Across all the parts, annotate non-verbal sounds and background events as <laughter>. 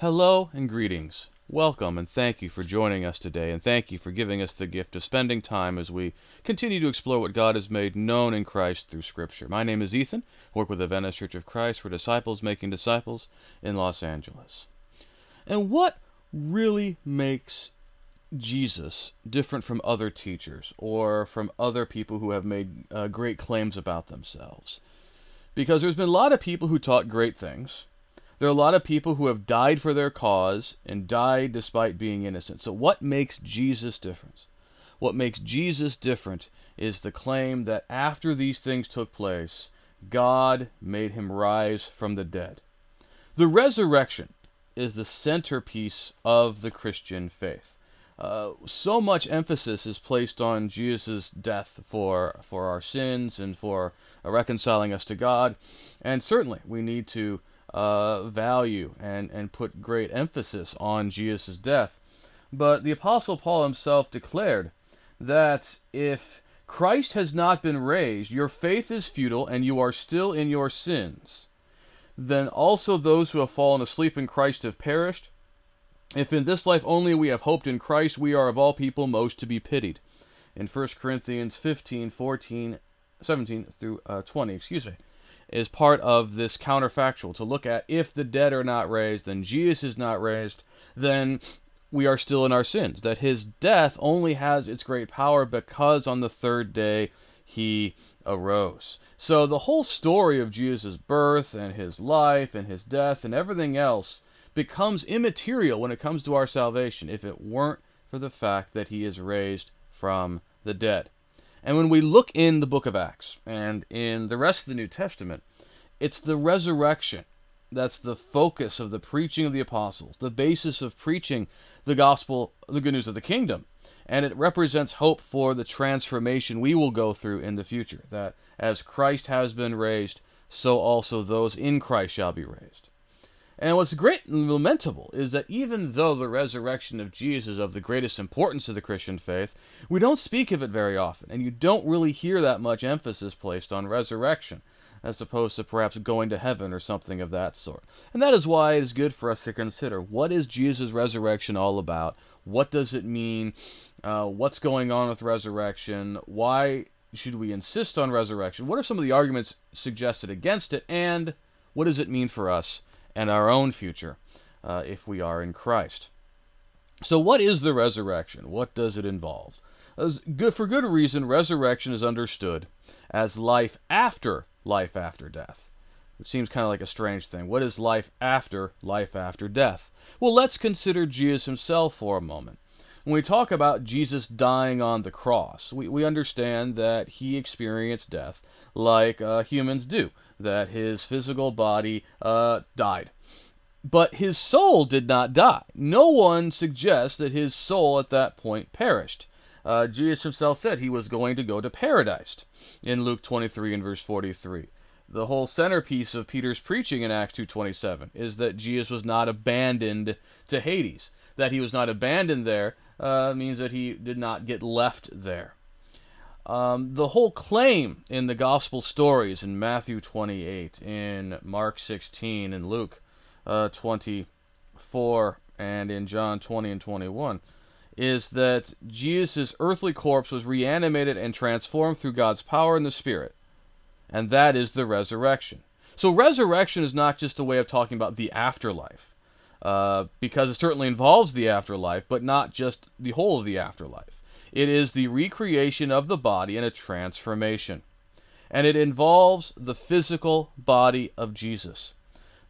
Hello and greetings. Welcome and thank you for joining us today, and thank you for giving us the gift of spending time as we continue to explore what God has made known in Christ through Scripture. My name is Ethan. I work with the Venice Church of Christ. We're disciples making disciples in Los Angeles. And what really makes Jesus different from other teachers or from other people who have made uh, great claims about themselves? Because there's been a lot of people who taught great things there are a lot of people who have died for their cause and died despite being innocent. So, what makes Jesus different? What makes Jesus different is the claim that after these things took place, God made him rise from the dead. The resurrection is the centerpiece of the Christian faith. Uh, so much emphasis is placed on Jesus' death for for our sins and for reconciling us to God, and certainly we need to uh, value and, and put great emphasis on Jesus' death. But the Apostle Paul himself declared that if Christ has not been raised, your faith is futile and you are still in your sins. Then also those who have fallen asleep in Christ have perished. If in this life only we have hoped in Christ, we are of all people most to be pitied. In 1 Corinthians 15, 14, 17 through uh, 20, excuse me is part of this counterfactual to look at if the dead are not raised and Jesus is not raised, then we are still in our sins. That his death only has its great power because on the third day he arose. So the whole story of Jesus' birth and his life and his death and everything else becomes immaterial when it comes to our salvation if it weren't for the fact that he is raised from the dead. And when we look in the book of Acts and in the rest of the New Testament, it's the resurrection that's the focus of the preaching of the apostles, the basis of preaching the gospel, the good news of the kingdom. And it represents hope for the transformation we will go through in the future. That as Christ has been raised, so also those in Christ shall be raised. And what's great and lamentable is that even though the resurrection of Jesus is of the greatest importance to the Christian faith, we don't speak of it very often, and you don't really hear that much emphasis placed on resurrection, as opposed to perhaps going to heaven or something of that sort. And that is why it is good for us to consider what is Jesus' resurrection all about? What does it mean? Uh, what's going on with resurrection? Why should we insist on resurrection? What are some of the arguments suggested against it? And what does it mean for us? And our own future uh, if we are in Christ. So, what is the resurrection? What does it involve? Good, for good reason, resurrection is understood as life after life after death. It seems kind of like a strange thing. What is life after life after death? Well, let's consider Jesus himself for a moment. When we talk about Jesus dying on the cross, we, we understand that he experienced death like uh, humans do, that his physical body uh, died. But his soul did not die. No one suggests that his soul at that point perished. Uh, Jesus himself said he was going to go to paradise in Luke 23 and verse 43 the whole centerpiece of Peter's preaching in Acts 2:27 is that Jesus was not abandoned to Hades. That he was not abandoned there uh, means that he did not get left there. Um, the whole claim in the gospel stories in Matthew 28, in Mark 16, in Luke uh, 24, and in John 20 and 21 is that Jesus' earthly corpse was reanimated and transformed through God's power in the Spirit. And that is the resurrection. So, resurrection is not just a way of talking about the afterlife uh, because it certainly involves the afterlife, but not just the whole of the afterlife. It is the recreation of the body and a transformation. And it involves the physical body of Jesus.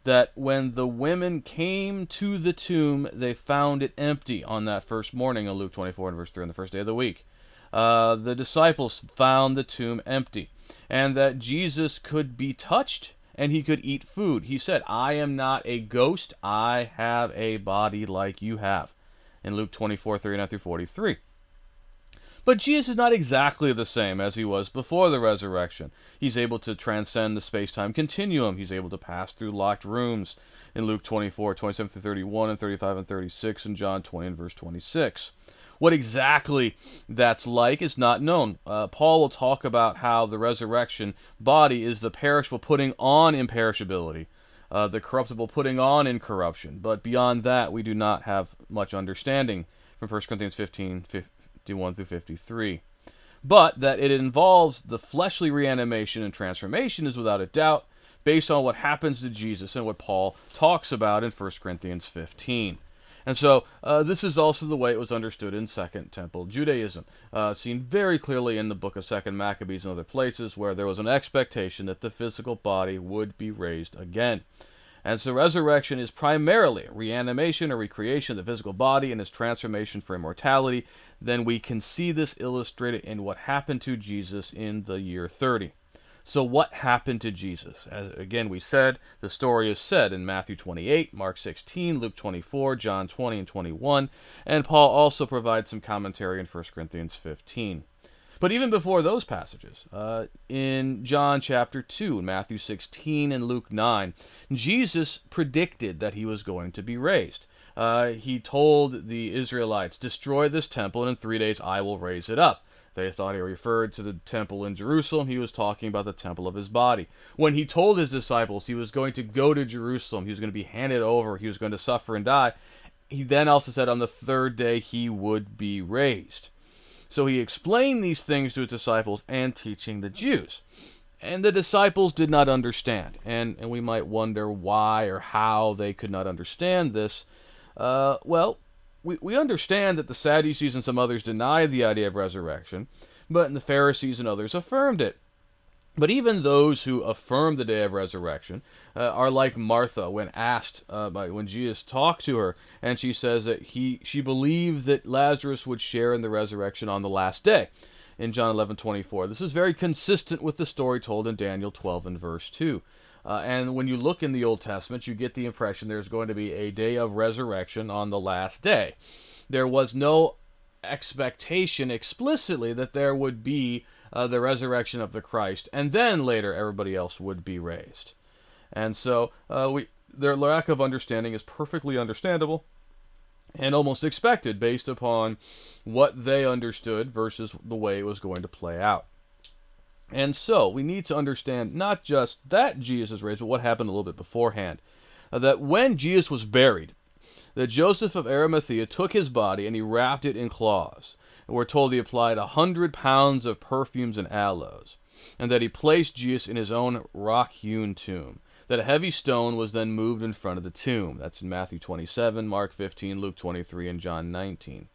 That when the women came to the tomb, they found it empty on that first morning in Luke 24 and verse 3 on the first day of the week. Uh, the disciples found the tomb empty, and that Jesus could be touched and he could eat food. He said, I am not a ghost, I have a body like you have. In Luke 24 39 through 43. But Jesus is not exactly the same as he was before the resurrection. He's able to transcend the space time continuum. He's able to pass through locked rooms in Luke 24, 27 through 31, and 35 and 36, and John 20 and verse 26. What exactly that's like is not known. Uh, Paul will talk about how the resurrection body is the perishable putting on imperishability. uh, the corruptible putting on incorruption. But beyond that, we do not have much understanding from 1 Corinthians 15 51 through 53. But that it involves the fleshly reanimation and transformation is without a doubt based on what happens to Jesus and what Paul talks about in 1 Corinthians 15. And so uh, this is also the way it was understood in Second Temple Judaism, uh, seen very clearly in the book of Second Maccabees and other places where there was an expectation that the physical body would be raised again. And so resurrection is primarily reanimation or recreation of the physical body and its transformation for immortality. Then we can see this illustrated in what happened to Jesus in the year 30. So, what happened to Jesus? As again, we said the story is said in Matthew 28, Mark 16, Luke 24, John 20 and 21, and Paul also provides some commentary in 1 Corinthians 15. But even before those passages, uh, in John chapter 2, Matthew 16, and Luke 9, Jesus predicted that he was going to be raised. Uh, he told the Israelites, Destroy this temple, and in three days I will raise it up. They thought he referred to the temple in Jerusalem. He was talking about the temple of his body. When he told his disciples he was going to go to Jerusalem, he was going to be handed over, he was going to suffer and die, he then also said on the third day he would be raised. So he explained these things to his disciples and teaching the Jews. And the disciples did not understand. And, and we might wonder why or how they could not understand this. Uh, well, we, we understand that the Sadducees and some others denied the idea of resurrection, but the Pharisees and others affirmed it. But even those who affirm the day of resurrection uh, are like Martha when asked uh, by when Jesus talked to her, and she says that he she believed that Lazarus would share in the resurrection on the last day. In John 11:24, this is very consistent with the story told in Daniel 12 and verse 2. Uh, and when you look in the Old Testament, you get the impression there's going to be a day of resurrection on the last day. There was no expectation explicitly that there would be uh, the resurrection of the Christ, and then later everybody else would be raised. And so uh, we, their lack of understanding is perfectly understandable and almost expected based upon what they understood versus the way it was going to play out. And so we need to understand not just that Jesus is raised, but what happened a little bit beforehand. Uh, that when Jesus was buried, that Joseph of Arimathea took his body and he wrapped it in cloths. And we're told he applied a hundred pounds of perfumes and aloes, and that he placed Jesus in his own rock hewn tomb. That a heavy stone was then moved in front of the tomb. That's in Matthew 27, Mark 15, Luke 23, and John 19.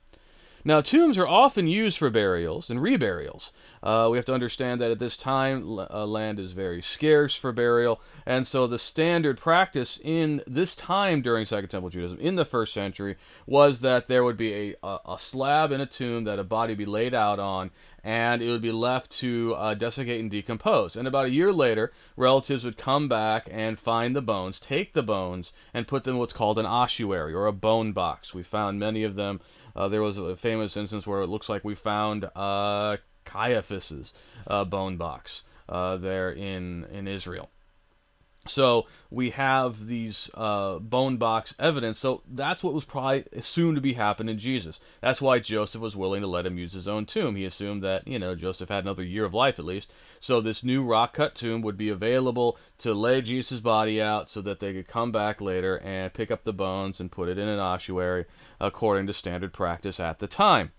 Now, tombs are often used for burials and reburials. Uh, we have to understand that at this time, uh, land is very scarce for burial, and so the standard practice in this time during Second Temple Judaism, in the first century, was that there would be a, a, a slab in a tomb that a body be laid out on, and it would be left to uh, desiccate and decompose. And about a year later, relatives would come back and find the bones, take the bones, and put them in what's called an ossuary or a bone box. We found many of them uh, there was a famous instance where it looks like we found uh, Caiaphas's uh, bone box uh, there in in Israel. So we have these uh, bone box evidence. So that's what was probably assumed to be happening in Jesus. That's why Joseph was willing to let him use his own tomb. He assumed that you know Joseph had another year of life at least. So this new rock cut tomb would be available to lay Jesus' body out, so that they could come back later and pick up the bones and put it in an ossuary according to standard practice at the time.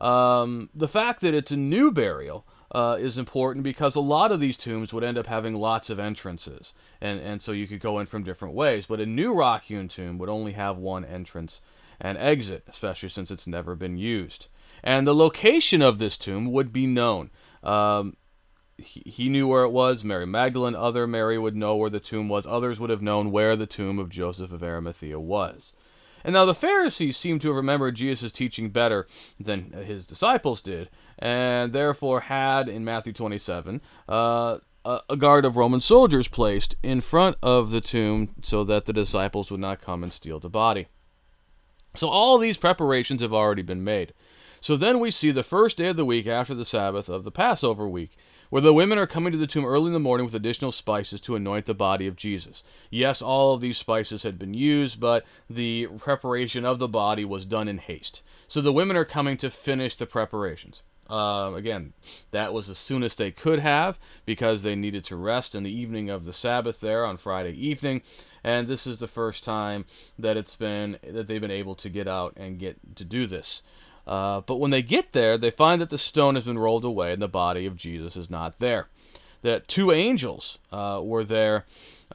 Um, the fact that it's a new burial uh, is important because a lot of these tombs would end up having lots of entrances, and, and so you could go in from different ways. But a new rock hewn tomb would only have one entrance and exit, especially since it's never been used. And the location of this tomb would be known. Um, he, he knew where it was. Mary Magdalene, other Mary would know where the tomb was. Others would have known where the tomb of Joseph of Arimathea was. And now the Pharisees seem to have remembered Jesus' teaching better than his disciples did, and therefore had, in Matthew 27, uh, a guard of Roman soldiers placed in front of the tomb so that the disciples would not come and steal the body. So all these preparations have already been made. So then we see the first day of the week after the Sabbath of the Passover week, where the women are coming to the tomb early in the morning with additional spices to anoint the body of Jesus. Yes, all of these spices had been used, but the preparation of the body was done in haste. So the women are coming to finish the preparations. Uh, again, that was as soon as they could have because they needed to rest in the evening of the Sabbath there on Friday evening, and this is the first time that it's been that they've been able to get out and get to do this. Uh, but when they get there, they find that the stone has been rolled away and the body of Jesus is not there. That two angels uh, were there,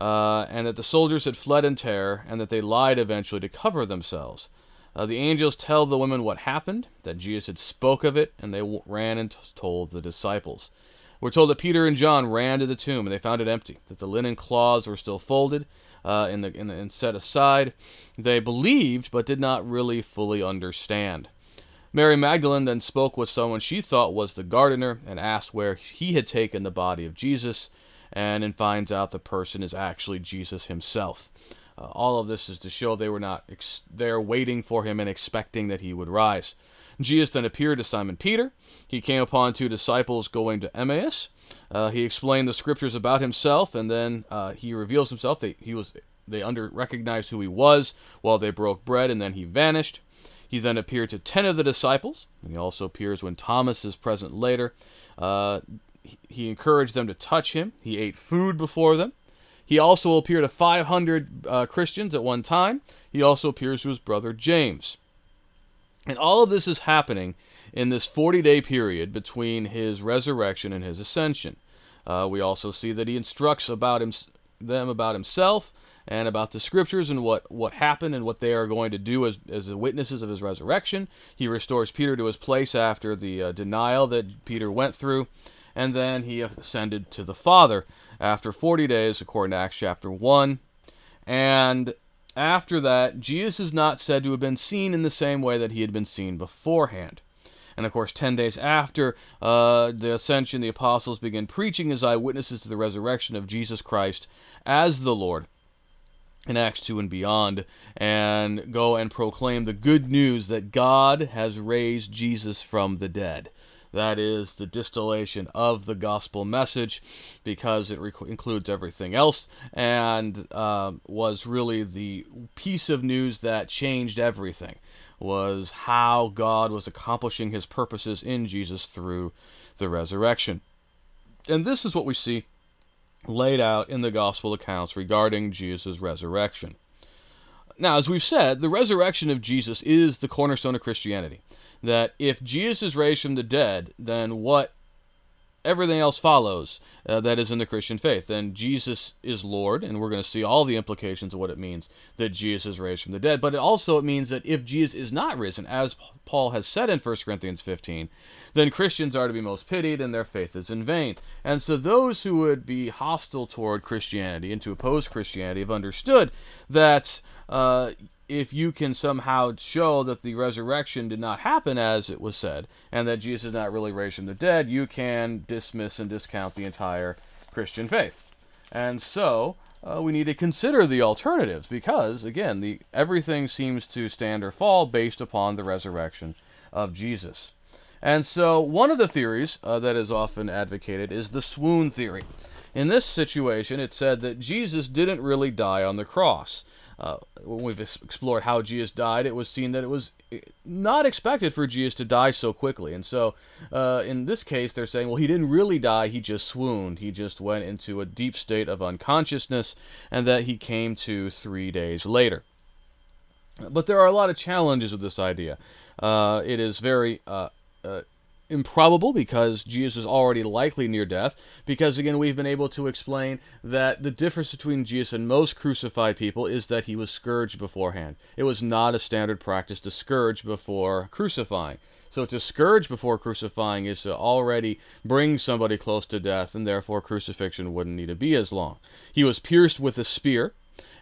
uh, and that the soldiers had fled in terror, and that they lied eventually to cover themselves. Uh, the angels tell the women what happened, that Jesus had spoke of it, and they w- ran and t- told the disciples. We're told that Peter and John ran to the tomb, and they found it empty. That the linen cloths were still folded uh, in the, in the, and set aside. They believed, but did not really fully understand. Mary Magdalene then spoke with someone she thought was the gardener and asked where he had taken the body of Jesus, and then finds out the person is actually Jesus himself. Uh, all of this is to show they were not ex- there waiting for him and expecting that he would rise. Jesus then appeared to Simon Peter. He came upon two disciples going to Emmaus. Uh, he explained the scriptures about himself, and then uh, he reveals himself. They, he was, they under recognized who he was while they broke bread, and then he vanished. He then appeared to ten of the disciples, he also appears when Thomas is present later. Uh, he encouraged them to touch him. He ate food before them. He also appeared to 500 uh, Christians at one time. He also appears to his brother James. And all of this is happening in this 40 day period between his resurrection and his ascension. Uh, we also see that he instructs about him, them about himself and about the scriptures and what, what happened and what they are going to do as, as the witnesses of his resurrection. He restores Peter to his place after the uh, denial that Peter went through, and then he ascended to the Father after 40 days, according to Acts chapter 1. And after that, Jesus is not said to have been seen in the same way that he had been seen beforehand. And of course, 10 days after uh, the ascension, the apostles begin preaching as eyewitnesses to the resurrection of Jesus Christ as the Lord in Acts 2 and beyond, and go and proclaim the good news that God has raised Jesus from the dead. That is the distillation of the gospel message because it rec- includes everything else and uh, was really the piece of news that changed everything. Was how God was accomplishing his purposes in Jesus through the resurrection. And this is what we see laid out in the gospel accounts regarding Jesus' resurrection. Now, as we've said, the resurrection of Jesus is the cornerstone of Christianity. That if Jesus is raised from the dead, then what everything else follows uh, that is in the Christian faith. And Jesus is Lord, and we're going to see all the implications of what it means that Jesus is raised from the dead. But it also it means that if Jesus is not risen, as Paul has said in 1 Corinthians 15, then Christians are to be most pitied, and their faith is in vain. And so those who would be hostile toward Christianity and to oppose Christianity have understood that. Uh, if you can somehow show that the resurrection did not happen as it was said, and that Jesus is not really raised from the dead, you can dismiss and discount the entire Christian faith. And so uh, we need to consider the alternatives because, again, the everything seems to stand or fall based upon the resurrection of Jesus. And so one of the theories uh, that is often advocated is the swoon theory. In this situation, it said that Jesus didn't really die on the cross uh, when we've explored how Jesus died, it was seen that it was eh, not expected for Jesus to die so quickly. And so, uh, in this case, they're saying, well, he didn't really die, he just swooned. He just went into a deep state of unconsciousness, and that he came to three days later. But there are a lot of challenges with this idea. Uh, it is very uh, uh, improbable because Jesus is already likely near death. Because again, we've been able to explain that the difference between Jesus and most crucified people is that he was scourged beforehand. It was not a standard practice to scourge before crucifying. So to scourge before crucifying is to already bring somebody close to death, and therefore crucifixion wouldn't need to be as long. He was pierced with a spear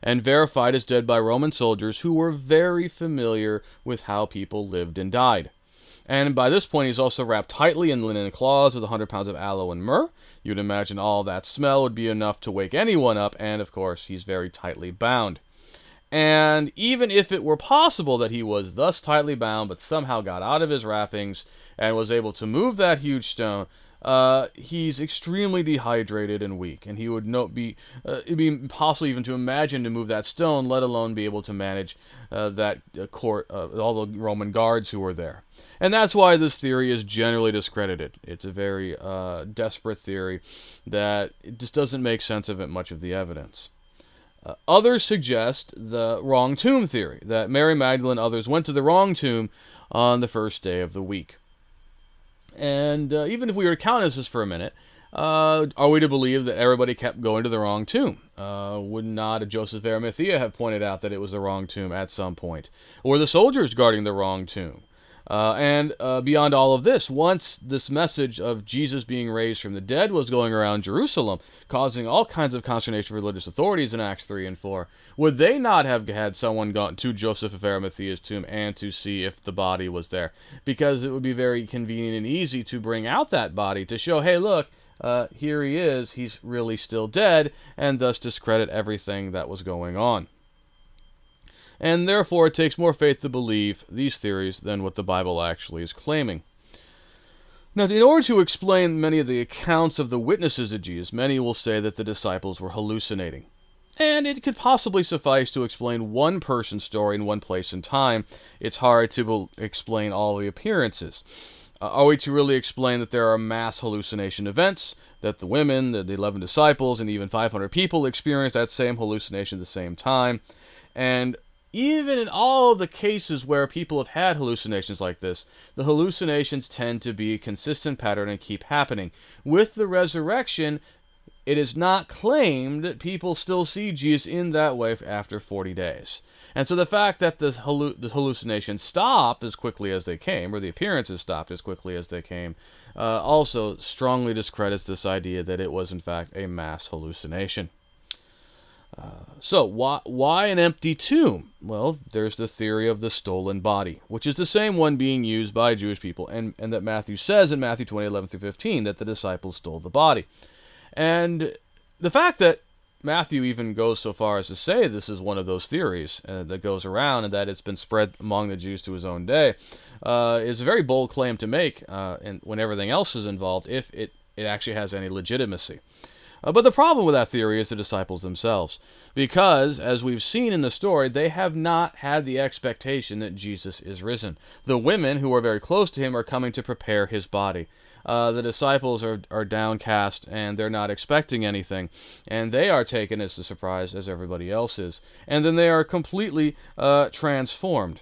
and verified as dead by Roman soldiers who were very familiar with how people lived and died. And by this point, he's also wrapped tightly in linen cloths with 100 pounds of aloe and myrrh. You'd imagine all that smell would be enough to wake anyone up, and of course, he's very tightly bound. And even if it were possible that he was thus tightly bound, but somehow got out of his wrappings and was able to move that huge stone, uh, he's extremely dehydrated and weak, and he would be uh, it'd be impossible even to imagine to move that stone, let alone be able to manage uh, that uh, court, uh, all the Roman guards who were there. And that's why this theory is generally discredited. It's a very uh, desperate theory that just doesn't make sense of it much of the evidence. Uh, others suggest the wrong tomb theory, that Mary Magdalene and others went to the wrong tomb on the first day of the week. And uh, even if we were to count this for a minute, uh, are we to believe that everybody kept going to the wrong tomb? Uh, would not a Joseph Arimathea have pointed out that it was the wrong tomb at some point? Or the soldiers guarding the wrong tomb? Uh, and uh, beyond all of this, once this message of Jesus being raised from the dead was going around Jerusalem, causing all kinds of consternation for religious authorities in Acts 3 and 4, would they not have had someone gone to Joseph of Arimathea's tomb and to see if the body was there? Because it would be very convenient and easy to bring out that body to show, hey, look, uh, here he is, he's really still dead, and thus discredit everything that was going on and therefore it takes more faith to believe these theories than what the Bible actually is claiming. Now, in order to explain many of the accounts of the witnesses of Jesus, many will say that the disciples were hallucinating. And it could possibly suffice to explain one person's story in one place and time. It's hard to explain all the appearances. Uh, are we to really explain that there are mass hallucination events, that the women, the 11 disciples, and even 500 people experienced that same hallucination at the same time? And even in all the cases where people have had hallucinations like this, the hallucinations tend to be a consistent pattern and keep happening. With the resurrection, it is not claimed that people still see Jesus in that way after 40 days. And so the fact that the, the hallucinations stop as quickly as they came, or the appearances stopped as quickly as they came, uh, also strongly discredits this idea that it was in fact a mass hallucination. Uh, so why why an empty tomb? Well, there's the theory of the stolen body, which is the same one being used by Jewish people, and, and that Matthew says in Matthew 20, 11 through 15 that the disciples stole the body. And the fact that Matthew even goes so far as to say this is one of those theories uh, that goes around and that it's been spread among the Jews to his own day uh, is a very bold claim to make uh, and when everything else is involved, if it, it actually has any legitimacy. Uh, but the problem with that theory is the disciples themselves, because, as we've seen in the story, they have not had the expectation that Jesus is risen. The women who are very close to him are coming to prepare his body. Uh, the disciples are, are downcast and they're not expecting anything, and they are taken as a surprise as everybody else is. And then they are completely uh, transformed.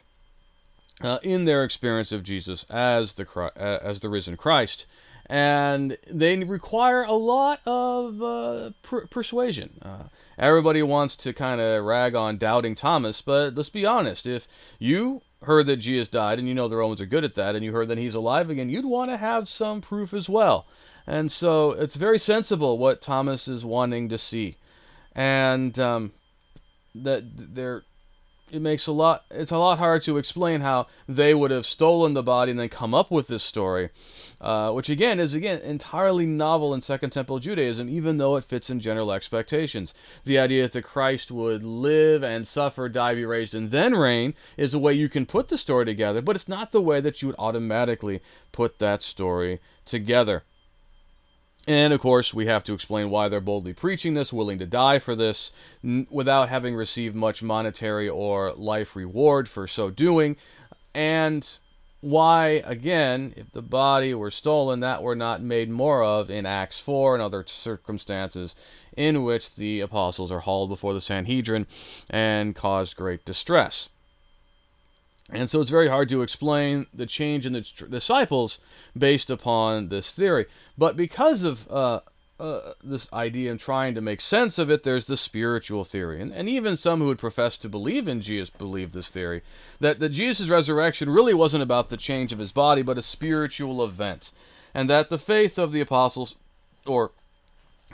Uh, in their experience of Jesus as the uh, as the risen Christ, and they require a lot of uh, per- persuasion. Uh, everybody wants to kind of rag on doubting Thomas, but let's be honest. If you heard that Jesus died, and you know the Romans are good at that, and you heard that he's alive again, you'd want to have some proof as well. And so it's very sensible what Thomas is wanting to see, and um, that they're it makes a lot it's a lot harder to explain how they would have stolen the body and then come up with this story uh, which again is again entirely novel in second temple judaism even though it fits in general expectations. The idea that the christ would live and suffer die be raised and then reign is a way you can put the story together but it's not the way that you would automatically put that story together and of course, we have to explain why they're boldly preaching this, willing to die for this, n- without having received much monetary or life reward for so doing. And why, again, if the body were stolen, that were not made more of in Acts 4 and other circumstances in which the apostles are hauled before the Sanhedrin and cause great distress. And so it's very hard to explain the change in the disciples based upon this theory. But because of uh, uh, this idea and trying to make sense of it, there's the spiritual theory. And, and even some who would profess to believe in Jesus believe this theory that, that Jesus' resurrection really wasn't about the change of his body, but a spiritual event. And that the faith of the apostles, or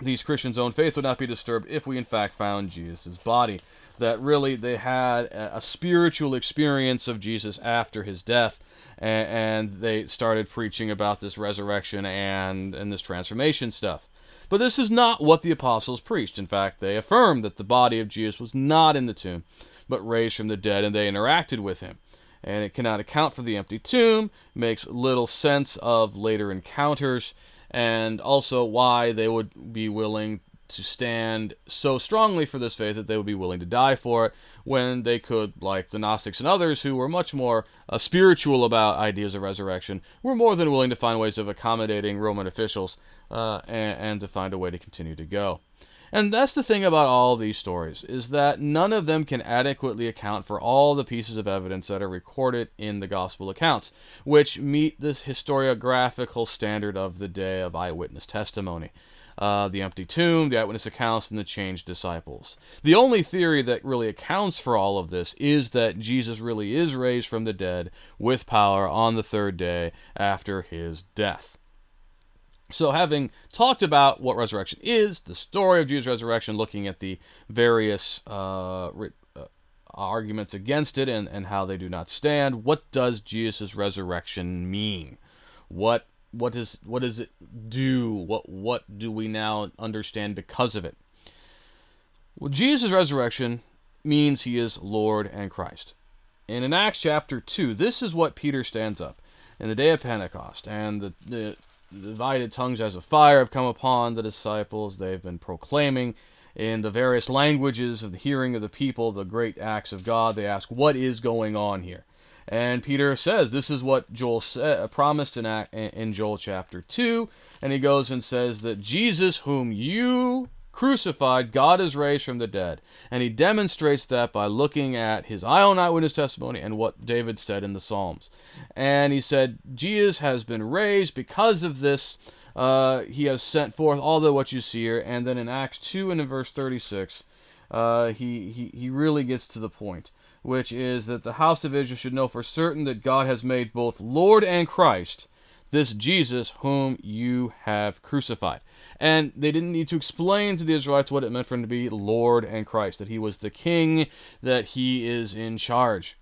these Christians' own faith, would not be disturbed if we in fact found Jesus' body that really they had a, spiritual experience of Jesus after his death, and, and they started preaching about this resurrection and, and this transformation stuff. But this is not what the apostles preached. In fact, they affirmed that the body of Jesus was not in the tomb, but raised from the dead, and they interacted with him. And it cannot account for the empty tomb, makes little sense of later encounters, and also why they would be willing to stand so strongly for this faith that they would be willing to die for it when they could, like the Gnostics and others who were much more uh, spiritual about ideas of resurrection, were more than willing to find ways of accommodating Roman officials uh, and, and to find a way to continue to go. And that's the thing about all these stories is that none of them can adequately account for all the pieces of evidence that are recorded in the gospel accounts, which meet the historiographical standard of the day of eyewitness testimony uh, the empty tomb, the eyewitness accounts, and the changed disciples. The only theory that really accounts for all of this is that Jesus really is raised from the dead with power on the third day after his death. So, having talked about what resurrection is, the story of Jesus' resurrection, looking at the various uh, uh, arguments against it and, and how they do not stand, what does Jesus' resurrection mean? What what does what does it do? What what do we now understand because of it? Well, Jesus' resurrection means he is Lord and Christ. And in Acts chapter 2, this is what Peter stands up in the day of Pentecost, and the, the, the divided tongues as a fire have come upon the disciples. They've been proclaiming in the various languages of the hearing of the people the great acts of God. They ask, What is going on here? And Peter says, This is what Joel sa- promised in, in Joel chapter 2. And he goes and says that Jesus, whom you crucified, God is raised from the dead. And he demonstrates that by looking at his own eyewitness testimony and what David said in the Psalms. And he said, Jesus has been raised because of this. Uh, he has sent forth all the what you see here. And then in Acts 2 and in verse 36, uh, he, he, he really gets to the point which is that the house of Israel should know for certain that God has made both Lord and Christ this Jesus whom you have crucified. And they didn't need to explain to the Israelites what it meant for him to be Lord and Christ, that he was the king, that he is in charge,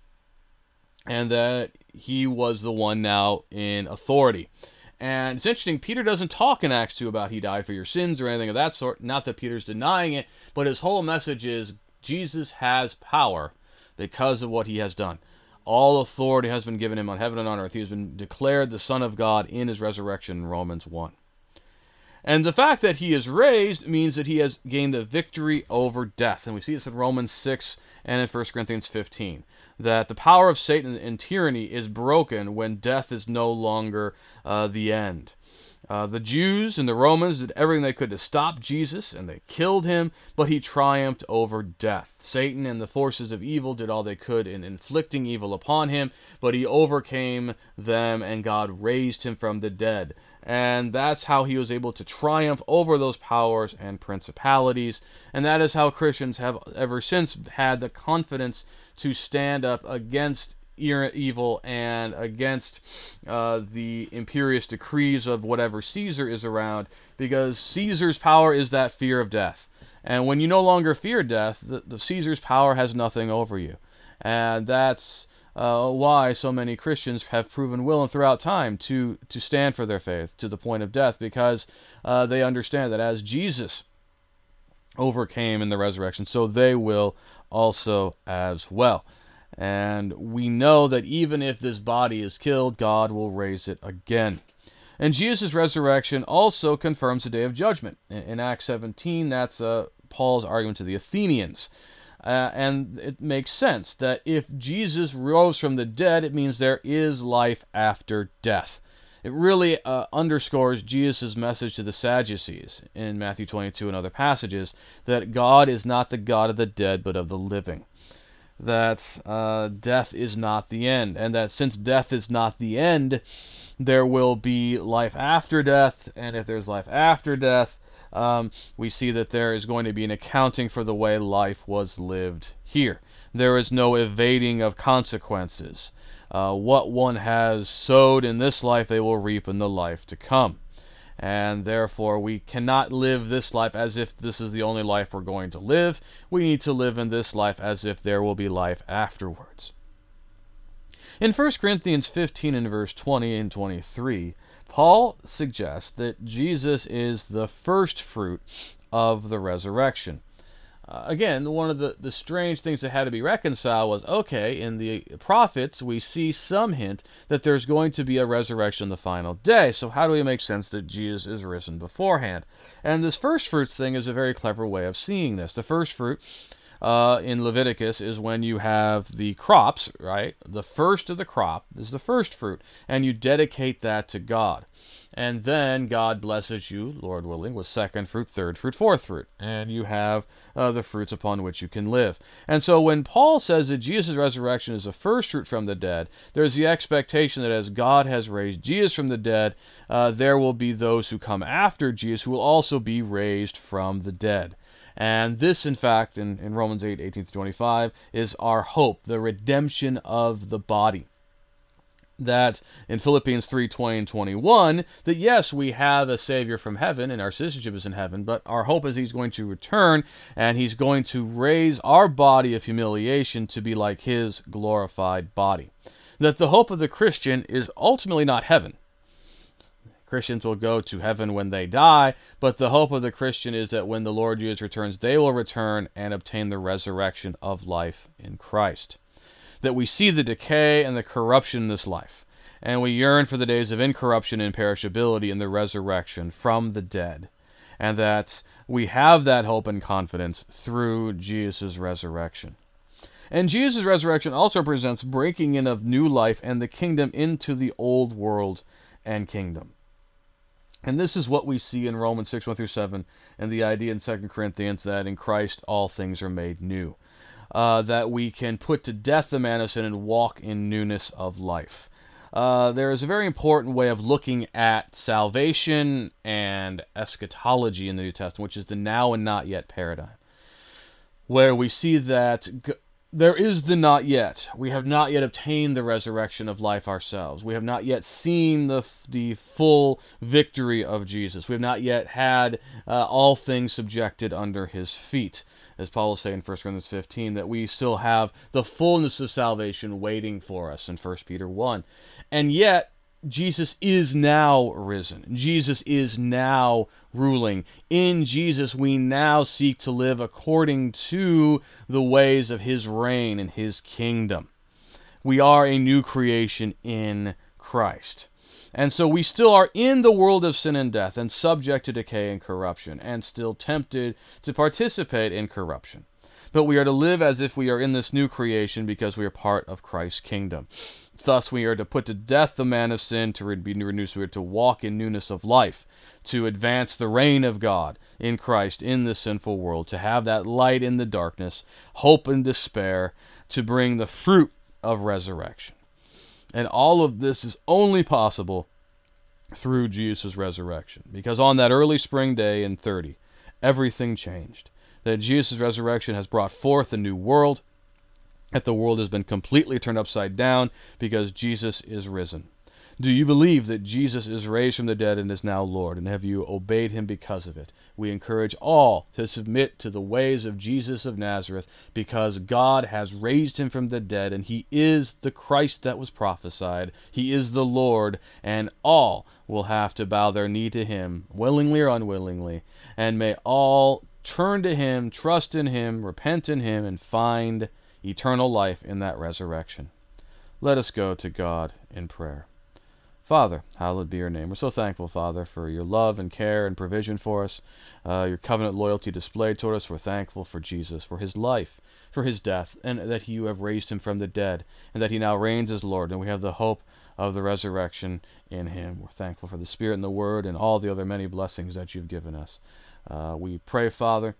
and that he was the one now in authority. And it's interesting, Peter doesn't talk in Acts 2 about he died for your sins or anything of that sort. Not that Peter's denying it, but his whole message is Jesus has power because of what he has done. All authority has been given him on heaven and on earth. He has been declared the Son of God in his resurrection Romans 1. And the fact that he is raised means that he has gained the victory over death. And we see this in Romans 6 and in 1 Corinthians 15. That the power of Satan and tyranny is broken when death is no longer uh, the end. Uh, the Jews and the Romans did everything they could to stop Jesus, and they killed him, but he triumphed over death. Satan and the forces of evil did all they could in inflicting evil upon him, but he overcame them, and God raised him from the dead. And that's how he was able to triumph over those powers and principalities. And that is how Christians have ever since had the confidence to stand up against evil and against uh, the imperious decrees of whatever Caesar is around, because Caesar's power is that fear of death. And when you no longer fear death, the, the Caesar's power has nothing over you. And that's uh, why so many Christians have proven willing throughout time to, to stand for their faith to the point of death, because uh, they understand that as Jesus overcame in the resurrection, so they will also as well. And we know that even if this body is killed, God will raise it again. And Jesus' resurrection also confirms the day of judgment. In Acts 17, that's uh, Paul's argument to the Athenians. Uh, and it makes sense that if Jesus rose from the dead, it means there is life after death. It really uh, underscores Jesus' message to the Sadducees in Matthew 22 and other passages that God is not the God of the dead, but of the living that uh, death is not the end, and that since death is not the end, there will be life after death, and if there's life after death, um, we see that there is going to be an accounting for the way life was lived here. There is no evading of consequences. Uh, what one has sowed in this life, they will reap in the life to come and therefore we cannot live this life as if this is the only life we're going to live. We need to live in this life as if there will be life afterwards. In 1 Corinthians 15 and verse 20 and 23, Paul suggests that Jesus is the first fruit of the resurrection. Uh, again, one of the, the strange things that had to be reconciled was okay, in the prophets, we see some hint that there's going to be a resurrection the final day. So, how do we make sense that Jesus is risen beforehand? And this first fruits thing is a very clever way of seeing this. The first fruit uh, in Leviticus is when you have the crops, right? The first of the crop is the first fruit, and you dedicate that to God. And then God blesses you, Lord willing, with second fruit, third fruit, fourth fruit. And you have uh, the fruits upon which you can live. And so when Paul says that Jesus' resurrection is the first fruit from the dead, there's the expectation that as God has raised Jesus from the dead, uh, there will be those who come after Jesus who will also be raised from the dead. And this, in fact, in, in Romans 8, 18 to 25, is our hope, the redemption of the body. That in Philippians 3 20 and 21, that yes, we have a Savior from heaven and our citizenship is in heaven, but our hope is He's going to return and He's going to raise our body of humiliation to be like His glorified body. That the hope of the Christian is ultimately not heaven Christians will go to heaven when they die, but the hope of the Christian is that when the Lord Jesus returns, they will return and obtain the resurrection of life in Christ. That we see the decay and the corruption in this life, and we yearn for the days of incorruption and perishability and the resurrection from the dead, and that we have that hope and confidence through Jesus' resurrection. And Jesus' resurrection also presents breaking in of new life and the kingdom into the old world and kingdom. And this is what we see in Romans 6, 1 through 7, and the idea in 2 Corinthians that in Christ all things are made new. Uh, that we can put to death the sin and walk in newness of life. Uh, there is a very important way of looking at salvation and eschatology in the New Testament, which is the now and not yet paradigm, where we see that there is the not yet. We have not yet obtained the resurrection of life ourselves. We have not yet seen the the full victory of Jesus. We have not yet had uh, all things subjected under his feet. As Paul will say in 1 Corinthians 15, that we still have the fullness of salvation waiting for us in 1 Peter 1. And yet, Jesus is now risen. Jesus is now ruling. In Jesus, we now seek to live according to the ways of his reign and his kingdom. We are a new creation in Christ. And so we still are in the world of sin and death and subject to decay and corruption and still tempted to participate in corruption. But we are to live as if we are in this new creation because we are part of Christ's kingdom. Thus, we are to put to death the man of sin, to be renewed, so we are to walk in newness of life, to advance the reign of God in Christ in this sinful world, to have that light in the darkness, hope and despair, to bring the fruit of resurrection. And all of this is only possible through Jesus' resurrection. Because on that early spring day in 30, everything changed. That Jesus' resurrection has brought forth a new world that the world has been completely turned upside down because Jesus is risen? Do you believe that Jesus is raised from the dead and is now Lord? And have you obeyed him because of it? We encourage all to submit to the ways of Jesus of Nazareth because God has raised him from the dead and he is the Christ that was prophesied. He is the Lord, and all will have to bow their knee to him, willingly or unwillingly. And may all turn to him, trust in him, repent in him, and find eternal life in that resurrection. Let us go to God in prayer. Father, hallowed be your name. We're so thankful, Father, for your love and care and provision for us, uh, your covenant loyalty displayed toward us. We're thankful for Jesus, for his life, for his death, and that you have raised him from the dead, and that he now reigns as Lord, and we have the hope of the resurrection in him. We're thankful for the Spirit and the Word and all the other many blessings that you've given us. Uh, we pray, Father,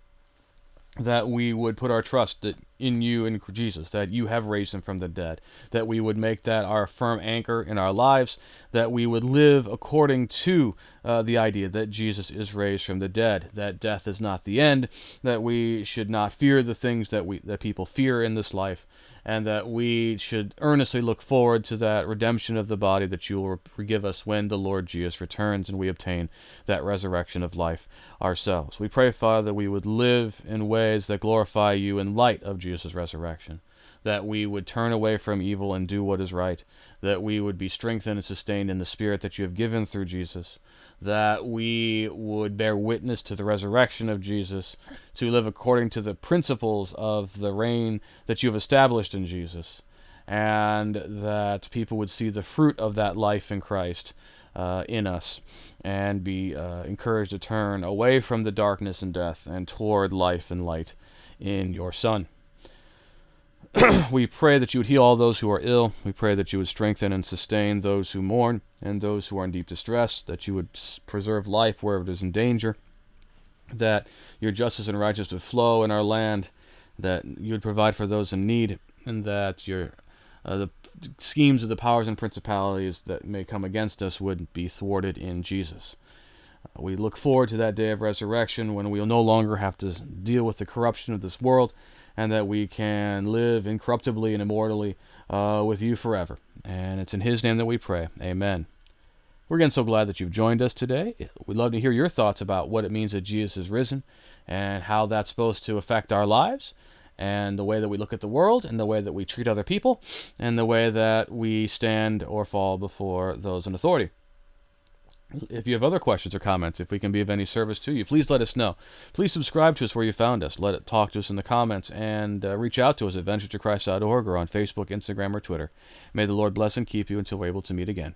that we would put our trust in you in Jesus, that you have raised him from the dead, that we would make that our firm anchor in our lives, that we would live according to uh, the idea that Jesus is raised from the dead, that death is not the end, that we should not fear the things that we that people fear in this life, and that we should earnestly look forward to that redemption of the body that you will forgive us when the Lord Jesus returns and we obtain that resurrection of life ourselves. We pray, Father, that we would live in ways that glorify you in light of Jesus' resurrection. that we would turn away from evil and do what is right, that we would be strengthened and sustained in the Spirit that you have given through Jesus, that we would bear witness to the resurrection of Jesus, to live according to the principles of the reign that you have established in Jesus, and that people would see the fruit of that life in Christ. Uh, in us and be uh, encouraged to turn away from the darkness and death and toward life and light in your Son. <clears throat> we pray that you would heal all those who are ill. We pray that you would strengthen and sustain those who mourn and those who are in deep distress, that you would preserve life wherever it is in danger, that your justice and righteousness would flow in our land, that you would provide for those in need, and that your uh, the schemes of the powers and principalities that may come against us would be thwarted in Jesus. Uh, we look forward to that day of resurrection when we will no longer have to deal with the corruption of this world and that we can live incorruptibly and immortally uh, with you forever. And it's in His name that we pray. Amen. We're again so glad that you've joined us today. We'd love to hear your thoughts about what it means that Jesus is risen and how that's supposed to affect our lives and the way that we look at the world and the way that we treat other people and the way that we stand or fall before those in authority. If you have other questions or comments, if we can be of any service to you, please let us know. Please subscribe to us where you found us. Let it talk to us in the comments and uh, reach out to us at venturetochrist.org or on Facebook, Instagram, or Twitter. May the Lord bless and keep you until we're able to meet again.